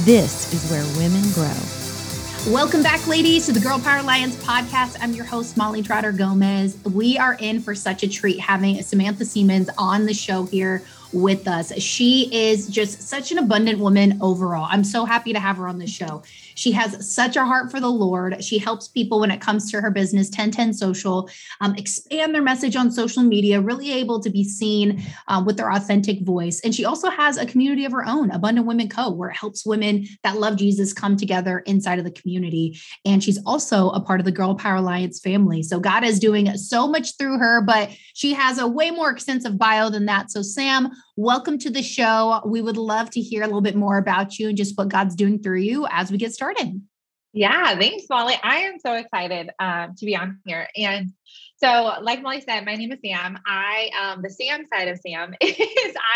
This is where women grow. Welcome back, ladies, to the Girl Power Alliance podcast. I'm your host, Molly Trotter Gomez. We are in for such a treat having Samantha Siemens on the show here with us. She is just such an abundant woman overall. I'm so happy to have her on the show. She has such a heart for the Lord. She helps people when it comes to her business, 1010 Social, um, expand their message on social media, really able to be seen uh, with their authentic voice. And she also has a community of her own, Abundant Women Co., where it helps women that love Jesus come together inside of the community. And she's also a part of the Girl Power Alliance family. So God is doing so much through her, but she has a way more extensive bio than that. So, Sam, welcome to the show. We would love to hear a little bit more about you and just what God's doing through you as we get started. Yeah, thanks, Molly. I am so excited um, to be on here. And so, like Molly said, my name is Sam. I, um, the Sam side of Sam is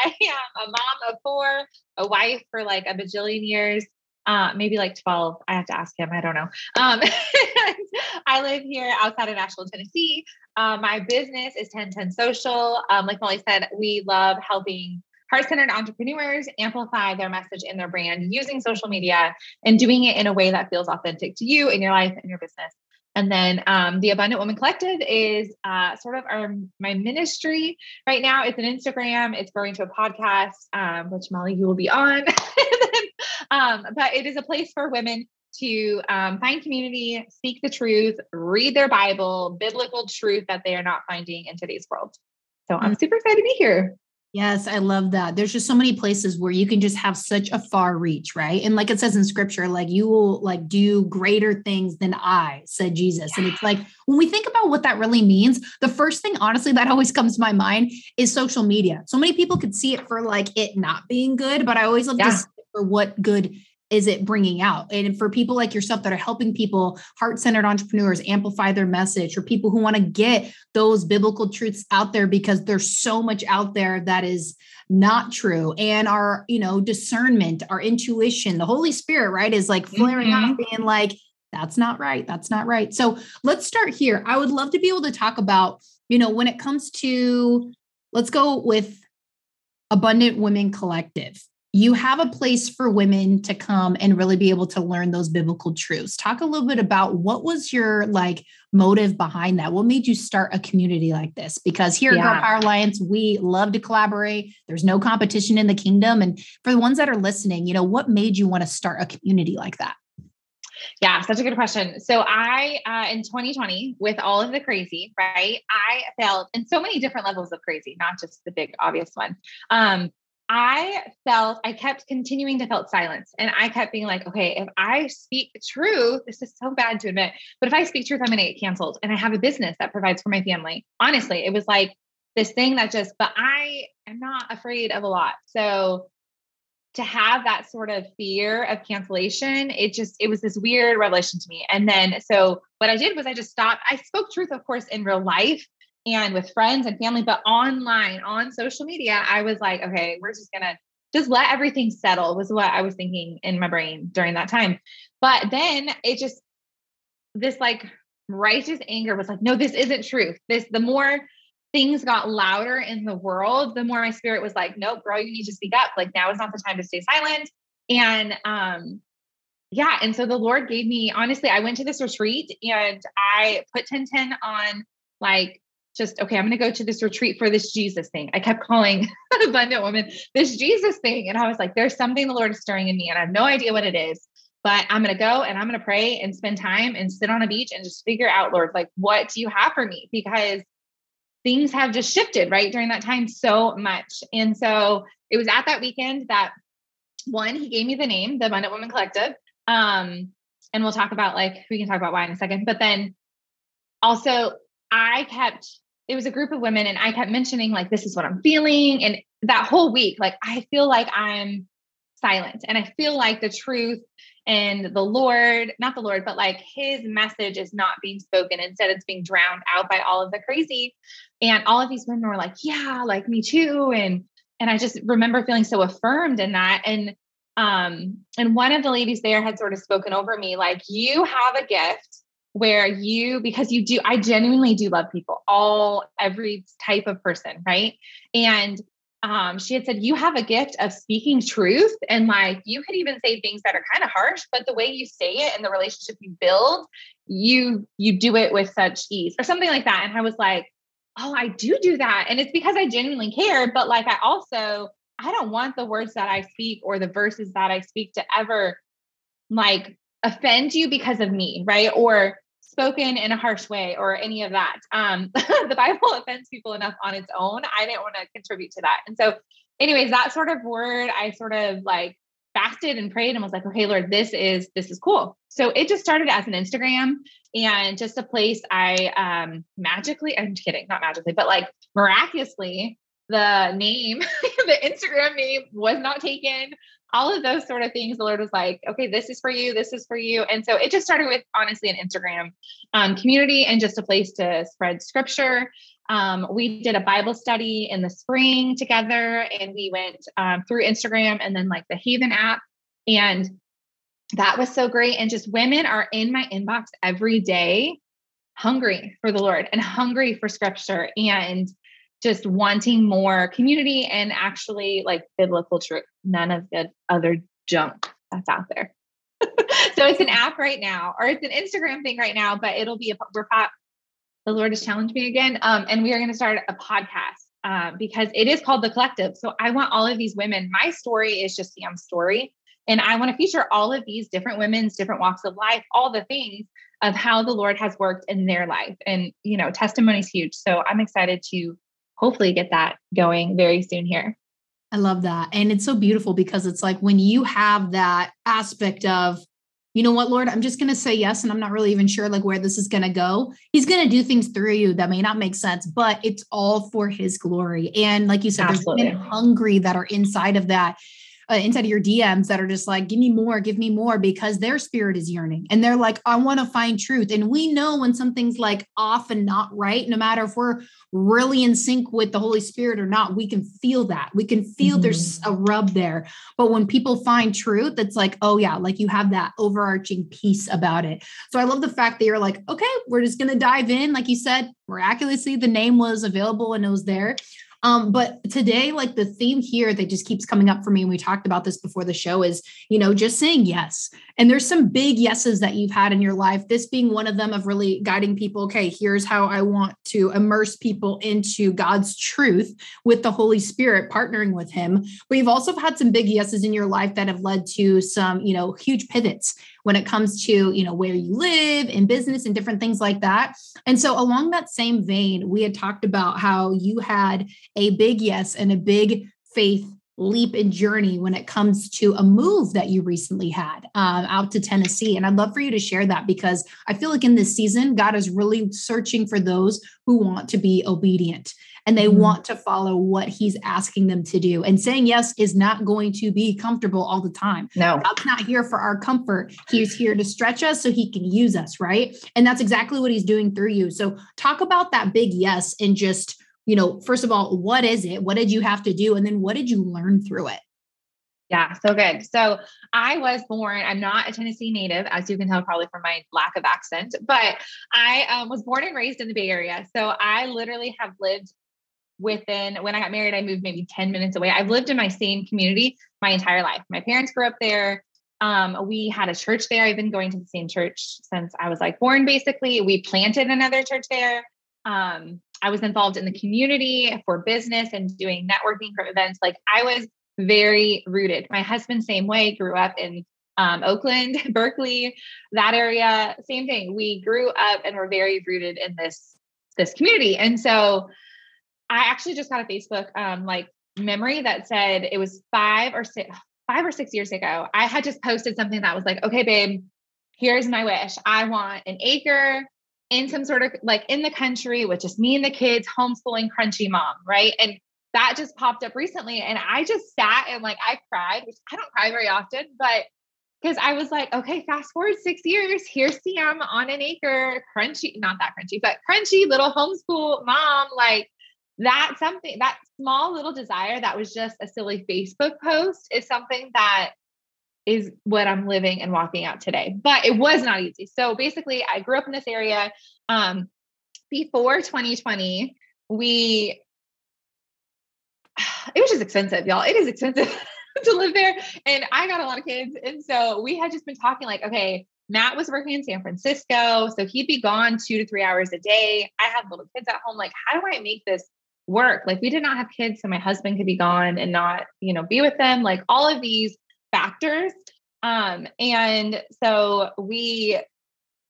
I am a mom of four, a wife for like a bajillion years, uh, maybe like 12. I have to ask him. I don't know. Um, I live here outside of Nashville, Tennessee. Uh, my business is 1010 Social. Um, like Molly said, we love helping heart centered entrepreneurs amplify their message in their brand using social media and doing it in a way that feels authentic to you in your life and your business. And then um, the Abundant Woman Collective is uh, sort of our my ministry right now. It's an Instagram. It's growing to a podcast, um, which Molly you will be on. um, but it is a place for women to um, find community, speak the truth, read their Bible, biblical truth that they are not finding in today's world. So I'm mm. super excited to be here. Yes, I love that. There's just so many places where you can just have such a far reach, right? And like it says in scripture, like you will like do greater things than I, said Jesus. Yeah. And it's like when we think about what that really means, the first thing honestly that always comes to my mind is social media. So many people could see it for like it not being good, but I always love yeah. to for what good is it bringing out? And for people like yourself that are helping people, heart centered entrepreneurs, amplify their message, or people who want to get those biblical truths out there because there's so much out there that is not true. And our, you know, discernment, our intuition, the Holy Spirit, right, is like flaring mm-hmm. up, being like, that's not right. That's not right. So let's start here. I would love to be able to talk about, you know, when it comes to, let's go with Abundant Women Collective you have a place for women to come and really be able to learn those biblical truths. Talk a little bit about what was your like motive behind that? What made you start a community like this? Because here yeah. at Girl Power Alliance, we love to collaborate. There's no competition in the kingdom. And for the ones that are listening, you know, what made you want to start a community like that? Yeah, such a good question. So I, uh, in 2020, with all of the crazy, right, I felt in so many different levels of crazy, not just the big obvious one. Um, I felt, I kept continuing to felt silence. And I kept being like, okay, if I speak truth, this is so bad to admit, but if I speak truth, I'm to get canceled. And I have a business that provides for my family. Honestly, it was like this thing that just, but I am not afraid of a lot. So to have that sort of fear of cancellation, it just, it was this weird revelation to me. And then, so what I did was I just stopped. I spoke truth, of course, in real life, and with friends and family, but online on social media, I was like, okay, we're just gonna just let everything settle was what I was thinking in my brain during that time. But then it just this like righteous anger was like, no, this isn't truth. This the more things got louder in the world, the more my spirit was like, nope, girl, you need to speak up. Like now is not the time to stay silent. And um yeah, and so the Lord gave me honestly, I went to this retreat and I put 1010 on like just okay i'm going to go to this retreat for this jesus thing. I kept calling abundant woman this jesus thing. And i was like there's something the lord is stirring in me and i have no idea what it is but i'm going to go and i'm going to pray and spend time and sit on a beach and just figure out lord like what do you have for me? Because things have just shifted right during that time so much. And so it was at that weekend that one he gave me the name the abundant woman collective um and we'll talk about like we can talk about why in a second. But then also I kept it was a group of women and I kept mentioning like this is what I'm feeling and that whole week like I feel like I'm silent. And I feel like the truth and the Lord, not the Lord, but like his message is not being spoken. Instead, it's being drowned out by all of the crazy. And all of these women were like, yeah, like me too. And and I just remember feeling so affirmed in that. And um, and one of the ladies there had sort of spoken over me, like, you have a gift where you, because you do, I genuinely do love people, all every type of person, right? And um, she had said, You have a gift of speaking truth. And like you could even say things that are kind of harsh, but the way you say it and the relationship you build, you you do it with such ease or something like that. And I was like, Oh, I do do that. And it's because I genuinely care. But like I also, I don't want the words that I speak or the verses that I speak to ever like offend you because of me, right? Or spoken in a harsh way or any of that. Um, the Bible offends people enough on its own. I didn't want to contribute to that. And so, anyways, that sort of word, I sort of like fasted and prayed and was like, okay, Lord, this is this is cool. So it just started as an Instagram and just a place I um magically, I'm kidding, not magically, but like miraculously, the name, the Instagram name was not taken all of those sort of things the lord was like okay this is for you this is for you. And so it just started with honestly an instagram um, community and just a place to spread scripture. Um, we did a bible study in the spring together and we went um, through instagram and then like the haven app. And that was so great. And just women are in my inbox every day hungry for the lord and hungry for scripture. And just wanting more community and actually like biblical truth, none of the other junk that's out there. so it's an app right now, or it's an Instagram thing right now, but it'll be a we're pop. The Lord has challenged me again, um, and we are going to start a podcast um, because it is called the Collective. So I want all of these women. My story is just Sam's story, and I want to feature all of these different women's different walks of life, all the things of how the Lord has worked in their life, and you know, testimony is huge. So I'm excited to hopefully get that going very soon here. I love that. And it's so beautiful because it's like when you have that aspect of, you know what, Lord, I'm just going to say yes. And I'm not really even sure like where this is going to go. He's going to do things through you that may not make sense, but it's all for his glory. And like you said, Absolutely. there's men hungry that are inside of that uh, inside of your DMs that are just like, give me more, give me more, because their spirit is yearning and they're like, I want to find truth. And we know when something's like off and not right, no matter if we're really in sync with the Holy Spirit or not, we can feel that. We can feel mm-hmm. there's a rub there. But when people find truth, it's like, oh, yeah, like you have that overarching piece about it. So I love the fact that you're like, okay, we're just going to dive in. Like you said, miraculously, the name was available and it was there. Um, but today, like the theme here that just keeps coming up for me, and we talked about this before the show, is you know, just saying yes. And there's some big yeses that you've had in your life, this being one of them of really guiding people. Okay, here's how I want to immerse people into God's truth with the Holy Spirit, partnering with Him. But you've also had some big yeses in your life that have led to some, you know, huge pivots when it comes to you know where you live in business and different things like that and so along that same vein we had talked about how you had a big yes and a big faith leap and journey when it comes to a move that you recently had um, out to Tennessee. And I'd love for you to share that because I feel like in this season, God is really searching for those who want to be obedient and they mm-hmm. want to follow what he's asking them to do. And saying yes is not going to be comfortable all the time. No, God's not here for our comfort. He's here to stretch us so he can use us, right? And that's exactly what he's doing through you. So talk about that big yes and just you know, first of all, what is it? What did you have to do? And then what did you learn through it? Yeah, so good. So I was born, I'm not a Tennessee native, as you can tell probably from my lack of accent, but I um, was born and raised in the Bay Area. So I literally have lived within, when I got married, I moved maybe 10 minutes away. I've lived in my same community my entire life. My parents grew up there. Um, we had a church there. I've been going to the same church since I was like born, basically. We planted another church there. Um, I was involved in the community for business and doing networking for events. Like I was very rooted. My husband, same way, grew up in um, Oakland, Berkeley, that area. Same thing. We grew up and were very rooted in this this community. And so, I actually just got a Facebook um, like memory that said it was five or six five or six years ago. I had just posted something that was like, "Okay, babe, here's my wish. I want an acre." In some sort of like in the country with just me and the kids homeschooling crunchy mom right and that just popped up recently. And I just sat and like I cried, which I don't cry very often, but because I was like, okay, fast forward six years, here's Sam on an acre, crunchy, not that crunchy, but crunchy little homeschool mom. Like that something, that small little desire that was just a silly Facebook post is something that is what I'm living and walking out today. But it was not easy. So basically, I grew up in this area. Um, before 2020, we it was just expensive, y'all. It is expensive to live there. And I got a lot of kids. And so we had just been talking like, okay, Matt was working in San Francisco. So he'd be gone two to three hours a day. I had little kids at home. Like, how do I make this work? Like, we did not have kids. So my husband could be gone and not, you know, be with them. Like, all of these factors. Um, and so we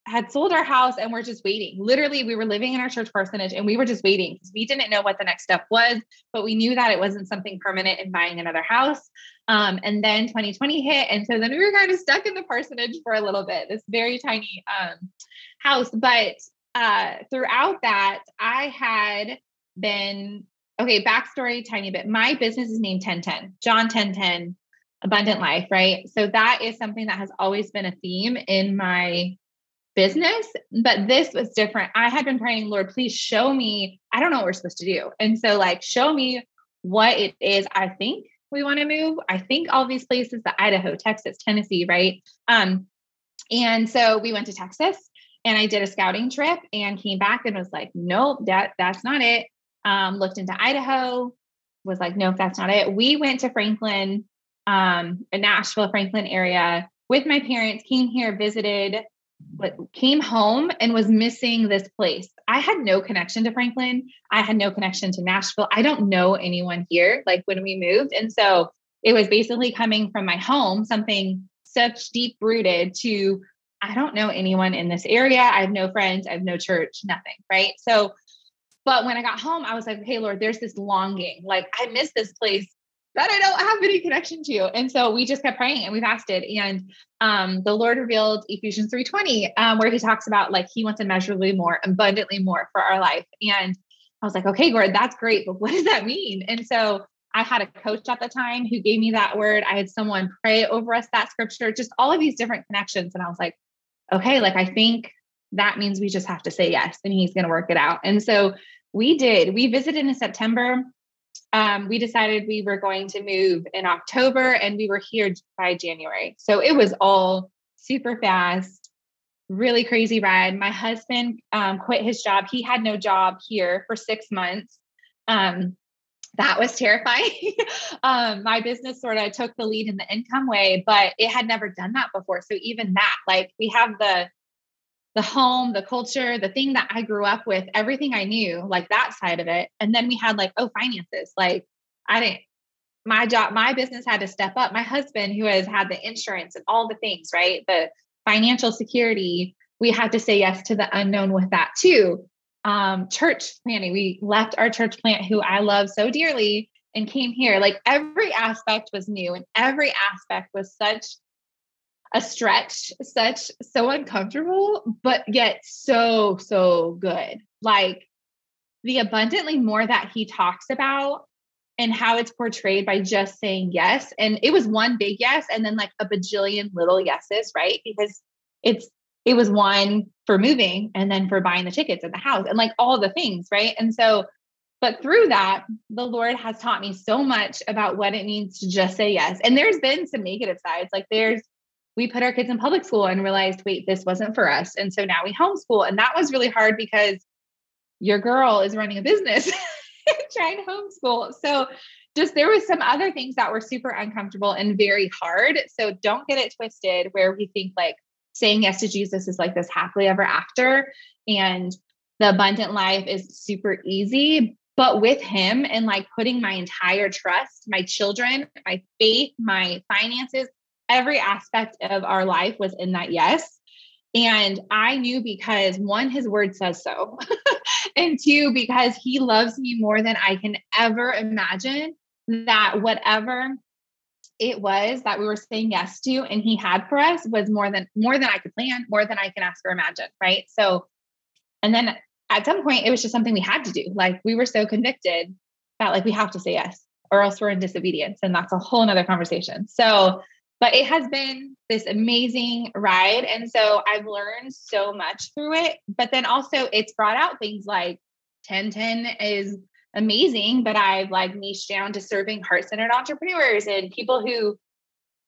had sold our house and we're just waiting. Literally, we were living in our church parsonage and we were just waiting because we didn't know what the next step was, but we knew that it wasn't something permanent in buying another house. Um, and then 2020 hit. And so then we were kind of stuck in the parsonage for a little bit, this very tiny um, house. But uh, throughout that, I had been okay, backstory, tiny bit. My business is named 1010, John 1010, Abundant Life, right? So that is something that has always been a theme in my business, but this was different. I had been praying, Lord, please show me. I don't know what we're supposed to do. And so, like, show me what it is I think we want to move. I think all these places, the Idaho, Texas, Tennessee, right? Um, and so we went to Texas and I did a scouting trip and came back and was like, nope, that that's not it. Um, looked into Idaho, was like, nope, that's not it. We went to Franklin, um, Nashville, Franklin area with my parents, came here, visited, came home and was missing this place. I had no connection to Franklin. I had no connection to Nashville. I don't know anyone here, like when we moved. And so it was basically coming from my home, something such deep rooted to I don't know anyone in this area. I have no friends. I have no church, nothing. Right. So, but when I got home, I was like, hey, Lord, there's this longing. Like, I miss this place that I don't have any connection to. And so we just kept praying and we fasted. And um, the Lord revealed Ephesians 3:20, um, where he talks about like he wants immeasurably more, abundantly more for our life. And I was like, okay, Lord, that's great, but what does that mean? And so I had a coach at the time who gave me that word. I had someone pray over us that scripture, just all of these different connections. And I was like, okay, like I think that means we just have to say yes and he's going to work it out. And so we did. We visited in September um, we decided we were going to move in October and we were here by January. So it was all super fast, really crazy ride. My husband um, quit his job. He had no job here for six months. Um, that was terrifying. um, my business sort of took the lead in the income way, but it had never done that before. So even that, like we have the the home, the culture, the thing that I grew up with, everything I knew, like that side of it. And then we had like, oh, finances. Like I didn't, my job, my business had to step up. My husband, who has had the insurance and all the things, right? The financial security, we had to say yes to the unknown with that too. Um, church planning, we left our church plant, who I love so dearly, and came here. Like every aspect was new and every aspect was such a stretch, such so uncomfortable, but yet so, so good. Like the abundantly more that he talks about and how it's portrayed by just saying yes. And it was one big yes, and then like a bajillion little yeses, right? Because it's it was one for moving and then for buying the tickets at the house and like all the things, right? And so, but through that, the Lord has taught me so much about what it means to just say yes. And there's been some negative sides. Like there's we put our kids in public school and realized, wait, this wasn't for us. And so now we homeschool. And that was really hard because your girl is running a business trying to homeschool. So just there was some other things that were super uncomfortable and very hard. So don't get it twisted where we think like saying yes to Jesus is like this happily ever after. And the abundant life is super easy. But with him and like putting my entire trust, my children, my faith, my finances, every aspect of our life was in that yes. And I knew because one, his word says so. and two, because he loves me more than I can ever imagine, that whatever it was that we were saying yes to and he had for us was more than more than I could plan, more than I can ask or imagine. Right. So and then at some point it was just something we had to do. Like we were so convicted that like we have to say yes or else we're in disobedience. And that's a whole nother conversation. So, but it has been this amazing ride. And so I've learned so much through it. But then also it's brought out things like 1010 is amazing, but I've like niched down to serving heart-centered entrepreneurs and people who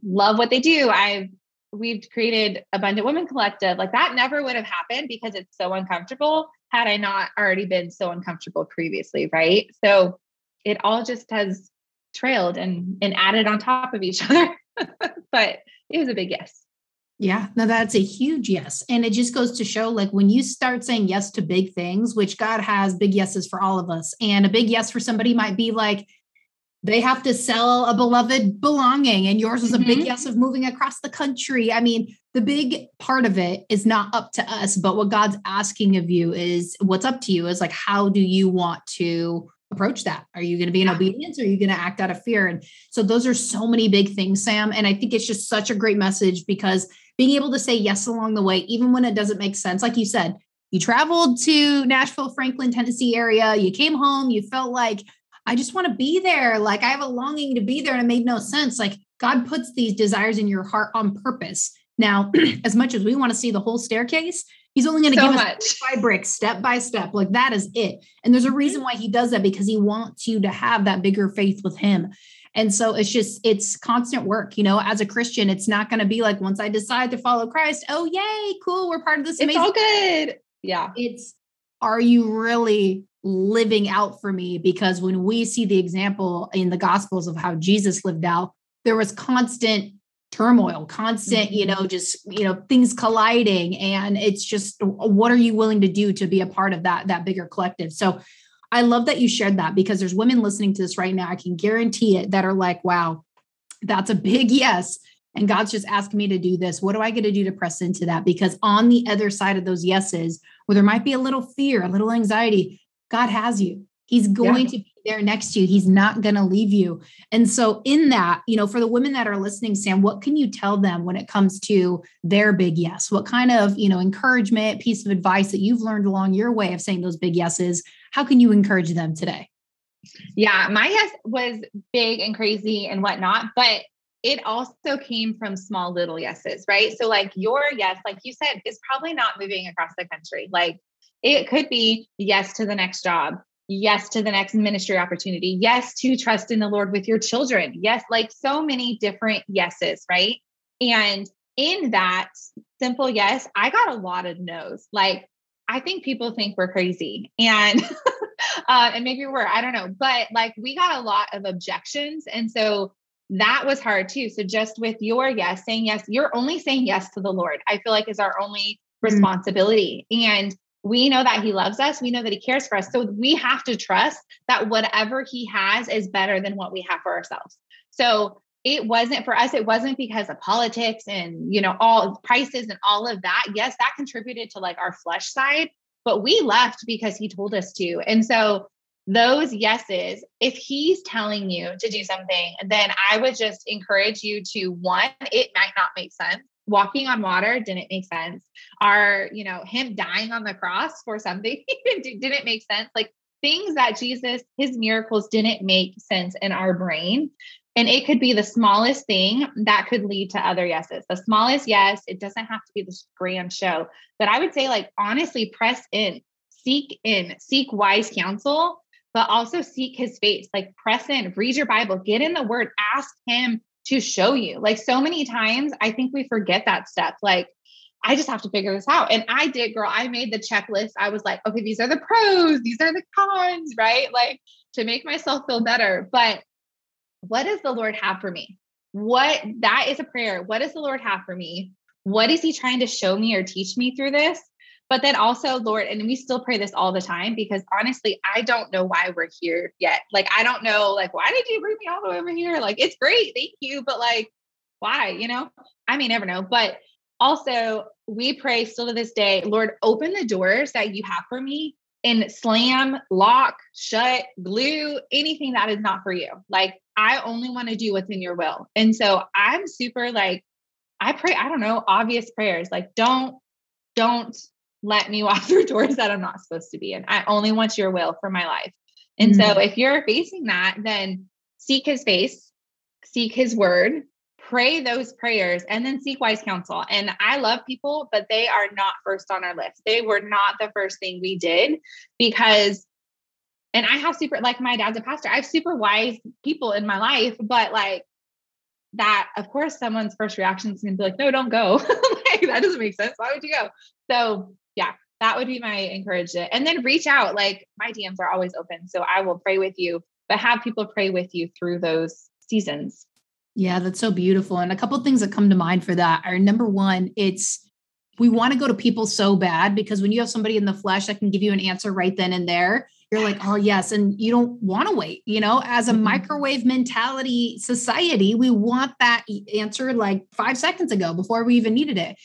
love what they do. I've we've created Abundant Women Collective. Like that never would have happened because it's so uncomfortable had I not already been so uncomfortable previously, right? So it all just has trailed and and added on top of each other. but it was a big yes. Yeah, no, that's a huge yes. And it just goes to show like when you start saying yes to big things, which God has big yeses for all of us. And a big yes for somebody might be like, they have to sell a beloved belonging, and yours is a mm-hmm. big yes of moving across the country. I mean, the big part of it is not up to us, but what God's asking of you is what's up to you is like, how do you want to approach that? Are you going to be in obedience or are you going to act out of fear? And so those are so many big things, Sam. And I think it's just such a great message because being able to say yes along the way, even when it doesn't make sense, like you said, you traveled to Nashville, Franklin, Tennessee area, you came home, you felt like, I just want to be there. Like I have a longing to be there. And it made no sense. Like God puts these desires in your heart on purpose. Now, as much as we want to see the whole staircase, He's only going to so give much. us by brick, step by step. Like that is it. And there's a mm-hmm. reason why he does that because he wants you to have that bigger faith with him. And so it's just, it's constant work. You know, as a Christian, it's not going to be like once I decide to follow Christ, oh, yay, cool, we're part of this. Amazing. It's all good. Yeah. It's, are you really living out for me? Because when we see the example in the Gospels of how Jesus lived out, there was constant turmoil constant you mm-hmm. know just you know things colliding and it's just what are you willing to do to be a part of that that bigger collective so i love that you shared that because there's women listening to this right now i can guarantee it that are like wow that's a big yes and god's just asking me to do this what do i get to do to press into that because on the other side of those yeses where there might be a little fear a little anxiety god has you He's going yeah. to be there next to you. He's not going to leave you. And so, in that, you know, for the women that are listening, Sam, what can you tell them when it comes to their big yes? What kind of, you know, encouragement, piece of advice that you've learned along your way of saying those big yeses? How can you encourage them today? Yeah, my yes was big and crazy and whatnot, but it also came from small little yeses, right? So, like your yes, like you said, is probably not moving across the country. Like it could be yes to the next job yes to the next ministry opportunity, yes to trust in the Lord with your children, yes, like so many different yeses, right? And in that simple yes, I got a lot of no's. Like, I think people think we're crazy and uh, and maybe we're, I don't know, but like we got a lot of objections. And so that was hard too. So just with your yes, saying yes, you're only saying yes to the Lord, I feel like is our only mm. responsibility. Mm-hmm. And we know that he loves us. We know that he cares for us. So we have to trust that whatever he has is better than what we have for ourselves. So it wasn't for us, it wasn't because of politics and, you know, all prices and all of that. Yes, that contributed to like our flesh side, but we left because he told us to. And so those yeses, if he's telling you to do something, then I would just encourage you to one, it might not make sense walking on water didn't make sense. Our, you know, him dying on the cross for something didn't make sense. Like things that Jesus, his miracles didn't make sense in our brain. And it could be the smallest thing that could lead to other yeses. The smallest yes, it doesn't have to be this grand show. But I would say, like, honestly, press in, seek in, seek wise counsel, but also seek his face. Like, press in, read your Bible, get in the word, ask him to show you. Like so many times, I think we forget that step. Like, I just have to figure this out. And I did, girl. I made the checklist. I was like, okay, these are the pros, these are the cons, right? Like to make myself feel better. But what does the Lord have for me? What that is a prayer. What does the Lord have for me? What is He trying to show me or teach me through this? But then also, Lord, and we still pray this all the time because honestly, I don't know why we're here yet. Like, I don't know, like, why did you bring me all the way over here? Like, it's great. Thank you. But like, why? You know, I may never know. But also, we pray still to this day, Lord, open the doors that you have for me and slam, lock, shut, glue, anything that is not for you. Like, I only want to do what's in your will. And so I'm super like, I pray, I don't know, obvious prayers like, don't, don't let me walk through doors that I'm not supposed to be in. I only want your will for my life. And mm-hmm. so if you're facing that, then seek his face, seek his word, pray those prayers, and then seek wise counsel. And I love people, but they are not first on our list. They were not the first thing we did because and I have super like my dad's a pastor. I have super wise people in my life, but like that, of course, someone's first reaction is gonna be like, no, don't go. like that doesn't make sense. Why would you go? So yeah, that would be my encouragement. And then reach out. Like my DMs are always open. So I will pray with you, but have people pray with you through those seasons. Yeah, that's so beautiful. And a couple things that come to mind for that are number one, it's we want to go to people so bad because when you have somebody in the flesh that can give you an answer right then and there, you're like, oh, yes. And you don't want to wait. You know, as a mm-hmm. microwave mentality society, we want that answer like five seconds ago before we even needed it.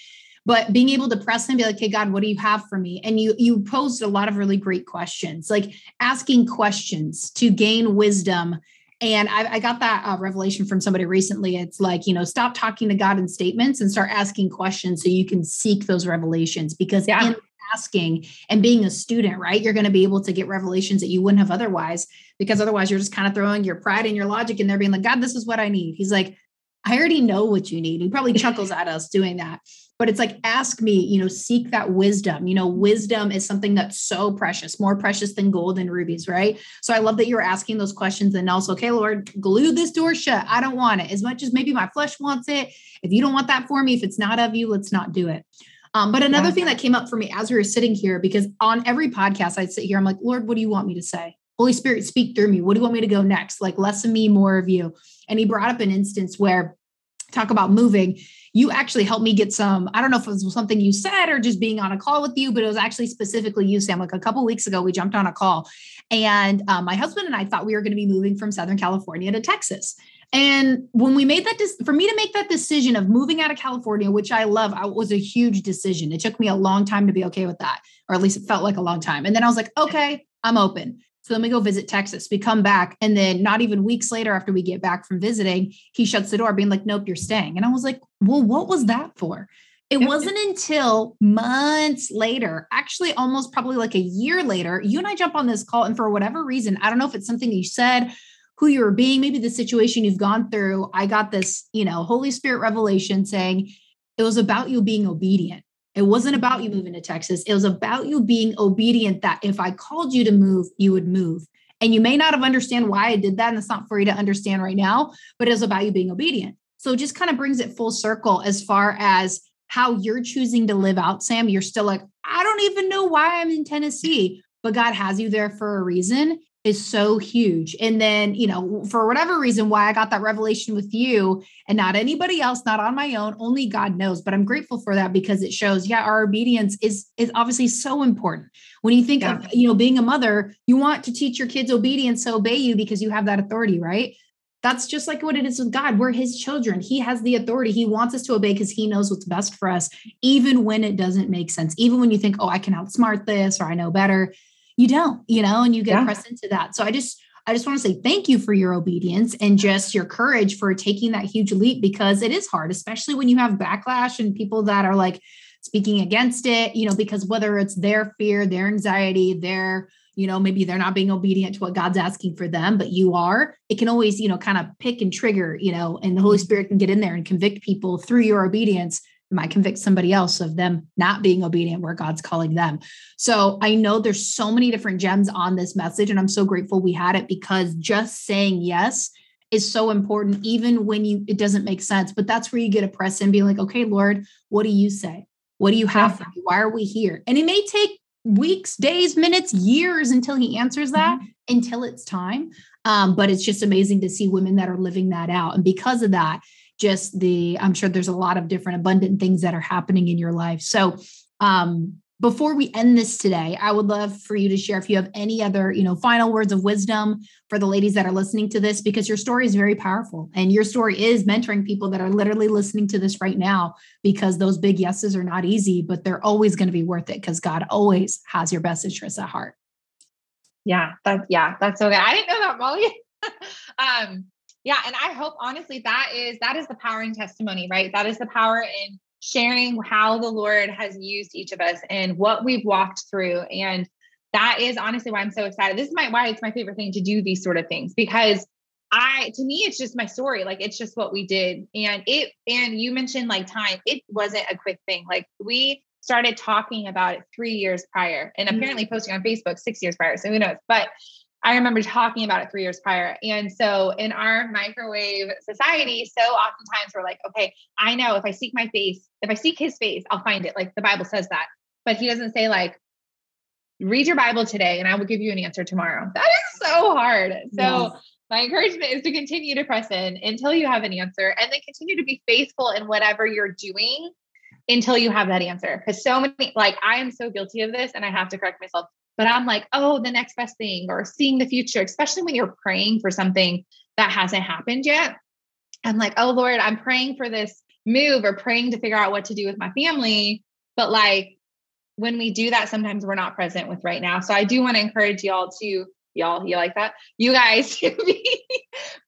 But being able to press and be like, hey, God, what do you have for me? And you you posed a lot of really great questions, like asking questions to gain wisdom and I, I, got that uh, revelation from somebody recently. It's like, you know, stop talking to God in statements and start asking questions so you can seek those revelations. Because yeah. in asking and being a student, right, you're going to be able to get revelations that you wouldn't have otherwise. Because otherwise, you're just kind of throwing your pride and your logic in there, being like, God, this is what I need. He's like, I already know what you need. He probably chuckles at us doing that but it's like ask me you know seek that wisdom. You know wisdom is something that's so precious more precious than gold and rubies right? So i love that you're asking those questions and also okay lord glue this door shut. I don't want it. As much as maybe my flesh wants it if you don't want that for me if it's not of you let's not do it. Um, but another yeah. thing that came up for me as we were sitting here because on every podcast i'd sit here i'm like lord what do you want me to say? Holy spirit speak through me. What do you want me to go next? Like less of me more of you. And he brought up an instance where talk about moving you actually helped me get some i don't know if it was something you said or just being on a call with you but it was actually specifically you sam like a couple weeks ago we jumped on a call and um, my husband and i thought we were going to be moving from southern california to texas and when we made that, for me to make that decision of moving out of California, which I love, I, was a huge decision. It took me a long time to be okay with that, or at least it felt like a long time. And then I was like, okay, I'm open. So then we go visit Texas. We come back, and then not even weeks later, after we get back from visiting, he shuts the door, being like, "Nope, you're staying." And I was like, "Well, what was that for?" It wasn't until months later, actually almost probably like a year later, you and I jump on this call, and for whatever reason, I don't know if it's something you said, who you were being, maybe the situation you've gone through. I got this, you know, Holy Spirit revelation saying it was about you being obedient. It wasn't about you moving to Texas. It was about you being obedient that if I called you to move, you would move. And you may not have understand why I did that. And it's not for you to understand right now, but it was about you being obedient. So it just kind of brings it full circle as far as how you're choosing to live out, Sam. You're still like, I don't even know why I'm in Tennessee, but God has you there for a reason is so huge. And then, you know, for whatever reason, why I got that revelation with you and not anybody else, not on my own, only God knows. But I'm grateful for that because it shows, yeah, our obedience is is obviously so important. When you think yeah. of, you know, being a mother, you want to teach your kids obedience to obey you because you have that authority, right? That's just like what it is with God. We're his children. He has the authority. He wants us to obey because he knows what's best for us, even when it doesn't make sense. Even when you think, oh, I can outsmart this or I know better you don't, you know, and you get yeah. pressed into that. So I just, I just want to say thank you for your obedience and just your courage for taking that huge leap because it is hard, especially when you have backlash and people that are like speaking against it, you know, because whether it's their fear, their anxiety, their, you know, maybe they're not being obedient to what God's asking for them, but you are, it can always, you know, kind of pick and trigger, you know, and the Holy mm-hmm. Spirit can get in there and convict people through your obedience might convict somebody else of them not being obedient where God's calling them. So I know there's so many different gems on this message, and I'm so grateful we had it because just saying yes is so important, even when you it doesn't make sense. But that's where you get a press and be like, okay, Lord, what do you say? What do you have for me? Why are we here? And it may take weeks, days, minutes, years until he answers that, mm-hmm. until it's time. Um, but it's just amazing to see women that are living that out. And because of that, just the i'm sure there's a lot of different abundant things that are happening in your life. So um before we end this today i would love for you to share if you have any other you know final words of wisdom for the ladies that are listening to this because your story is very powerful and your story is mentoring people that are literally listening to this right now because those big yeses are not easy but they're always going to be worth it because god always has your best interests at heart. Yeah that's yeah that's good. I didn't know that molly. Um yeah and i hope honestly that is that is the power in testimony right that is the power in sharing how the lord has used each of us and what we've walked through and that is honestly why I'm so excited. This is my why it's my favorite thing to do these sort of things because I to me it's just my story. Like it's just what we did. And it and you mentioned like time. It wasn't a quick thing. Like we started talking about it three years prior and mm-hmm. apparently posting on Facebook six years prior. So who knows? But I remember talking about it three years prior. And so in our microwave society, so oftentimes we're like, okay, I know if I seek my face, if I seek his face, I'll find it. Like the Bible says that. But he doesn't say like, read your Bible today and I will give you an answer tomorrow. That is so hard. So yes. my encouragement is to continue to press in until you have an answer and then continue to be faithful in whatever you're doing until you have that answer. Because so many, like I am so guilty of this and I have to correct myself. But I'm like, oh, the next best thing or seeing the future, especially when you're praying for something that hasn't happened yet. I'm like, oh Lord, I'm praying for this move or praying to figure out what to do with my family. But like when we do that, sometimes we're not present with right now. So I do want to encourage y'all to y'all you like that you guys to be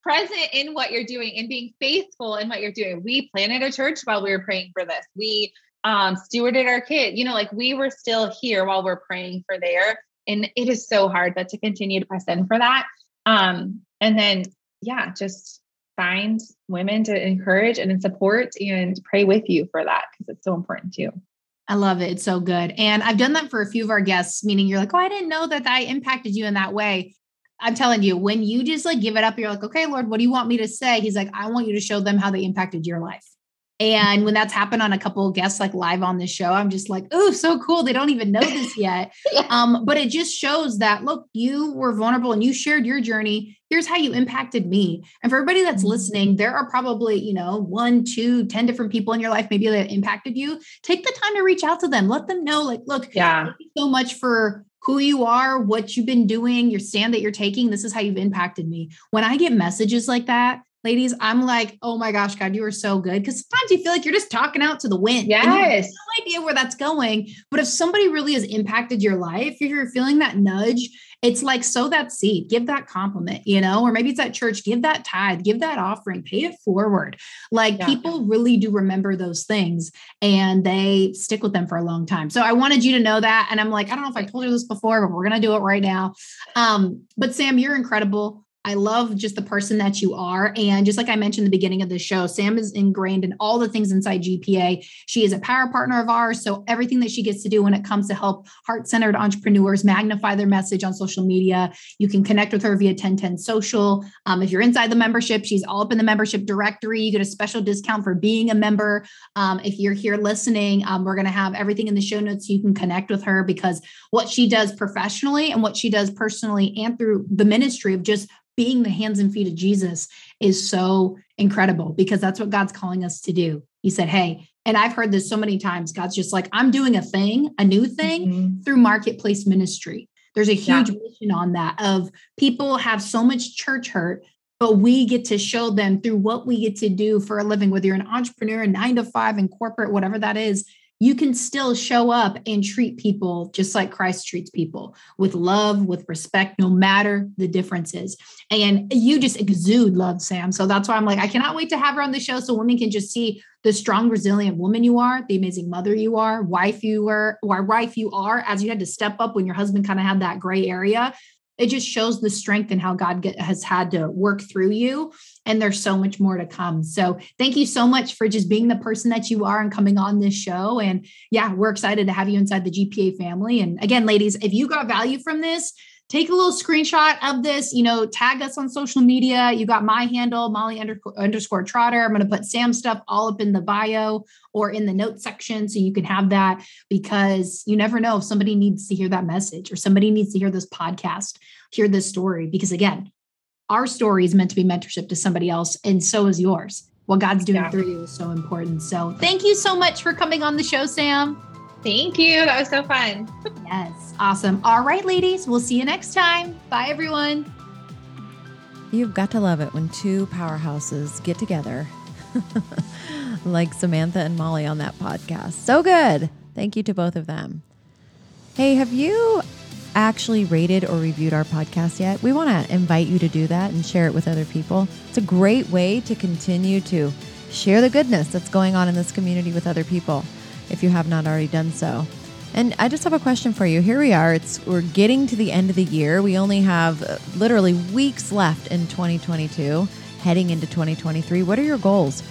present in what you're doing and being faithful in what you're doing we planted a church while we were praying for this we um, stewarded our kid you know like we were still here while we're praying for there and it is so hard but to continue to press in for that um, and then yeah just find women to encourage and support and pray with you for that because it's so important too I love it. It's so good. And I've done that for a few of our guests, meaning you're like, oh, I didn't know that I impacted you in that way. I'm telling you, when you just like give it up, you're like, okay, Lord, what do you want me to say? He's like, I want you to show them how they impacted your life. And when that's happened on a couple of guests like live on this show, I'm just like, oh, so cool. They don't even know this yet. yeah. Um, but it just shows that look, you were vulnerable and you shared your journey. Here's how you impacted me. And for everybody that's mm-hmm. listening, there are probably, you know, one, two, ten different people in your life, maybe that impacted you. Take the time to reach out to them. Let them know, like, look, yeah, thank you so much for who you are, what you've been doing, your stand that you're taking. This is how you've impacted me. When I get messages like that, ladies, I'm like, oh my gosh, God, you are so good. Because sometimes you feel like you're just talking out to the wind. Yes. no idea where that's going. But if somebody really has impacted your life, if you're feeling that nudge, it's like sow that seed, give that compliment, you know, or maybe it's at church, give that tithe, give that offering, pay it forward. Like yeah. people really do remember those things and they stick with them for a long time. So I wanted you to know that. And I'm like, I don't know if I told you this before, but we're going to do it right now. Um, but Sam, you're incredible. I love just the person that you are. And just like I mentioned the beginning of the show, Sam is ingrained in all the things inside GPA. She is a power partner of ours. So everything that she gets to do when it comes to help heart centered entrepreneurs magnify their message on social media, you can connect with her via 1010 social. Um, if you're inside the membership, she's all up in the membership directory. You get a special discount for being a member. Um, if you're here listening, um, we're going to have everything in the show notes so you can connect with her because what she does professionally and what she does personally and through the ministry of just being the hands and feet of Jesus is so incredible because that's what God's calling us to do. He said, Hey, and I've heard this so many times. God's just like, I'm doing a thing, a new thing mm-hmm. through marketplace ministry. There's a huge yeah. mission on that of people have so much church hurt, but we get to show them through what we get to do for a living, whether you're an entrepreneur, nine to five in corporate, whatever that is, you can still show up and treat people just like Christ treats people with love, with respect, no matter the differences. And you just exude love, Sam. So that's why I'm like, I cannot wait to have her on the show so women can just see the strong, resilient woman you are, the amazing mother you are, wife you were, or wife you are, as you had to step up when your husband kind of had that gray area it just shows the strength and how God get, has had to work through you. And there's so much more to come. So thank you so much for just being the person that you are and coming on this show. And yeah, we're excited to have you inside the GPA family. And again, ladies, if you got value from this, take a little screenshot of this, you know, tag us on social media. You got my handle, Molly underscore Trotter. I'm going to put Sam stuff all up in the bio or in the notes section so you can have that because you never know if somebody needs to hear that message or somebody needs to hear this podcast, hear this story. Because again, our story is meant to be mentorship to somebody else, and so is yours. What God's doing yeah. through you is so important. So, thank you so much for coming on the show, Sam. Thank you. That was so fun. yes. Awesome. All right, ladies. We'll see you next time. Bye, everyone. You've got to love it when two powerhouses get together, like Samantha and Molly on that podcast. So good. Thank you to both of them. Hey, have you actually rated or reviewed our podcast yet? We want to invite you to do that and share it with other people. It's a great way to continue to share the goodness that's going on in this community with other people if you have not already done so. And I just have a question for you. Here we are. It's we're getting to the end of the year. We only have uh, literally weeks left in 2022, heading into 2023. What are your goals?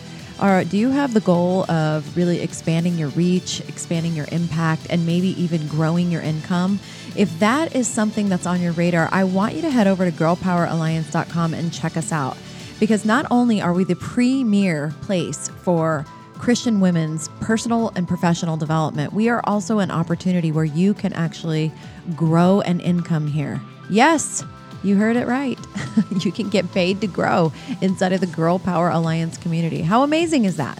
Or do you have the goal of really expanding your reach, expanding your impact, and maybe even growing your income? If that is something that's on your radar, I want you to head over to girlpoweralliance.com and check us out. Because not only are we the premier place for Christian women's personal and professional development, we are also an opportunity where you can actually grow an income here. Yes, you heard it right. you can get paid to grow inside of the Girl Power Alliance community. How amazing is that?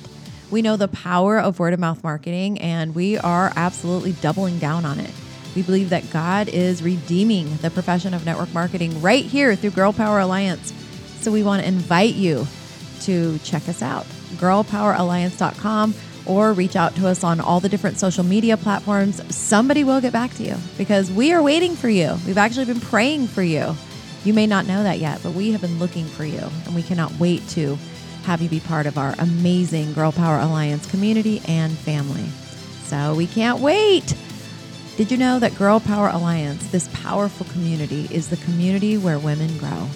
We know the power of word of mouth marketing and we are absolutely doubling down on it. We believe that God is redeeming the profession of network marketing right here through Girl Power Alliance. So we want to invite you to check us out girlpoweralliance.com or reach out to us on all the different social media platforms. Somebody will get back to you because we are waiting for you. We've actually been praying for you. You may not know that yet, but we have been looking for you and we cannot wait to have you be part of our amazing Girl Power Alliance community and family. So we can't wait. Did you know that Girl Power Alliance, this powerful community, is the community where women grow?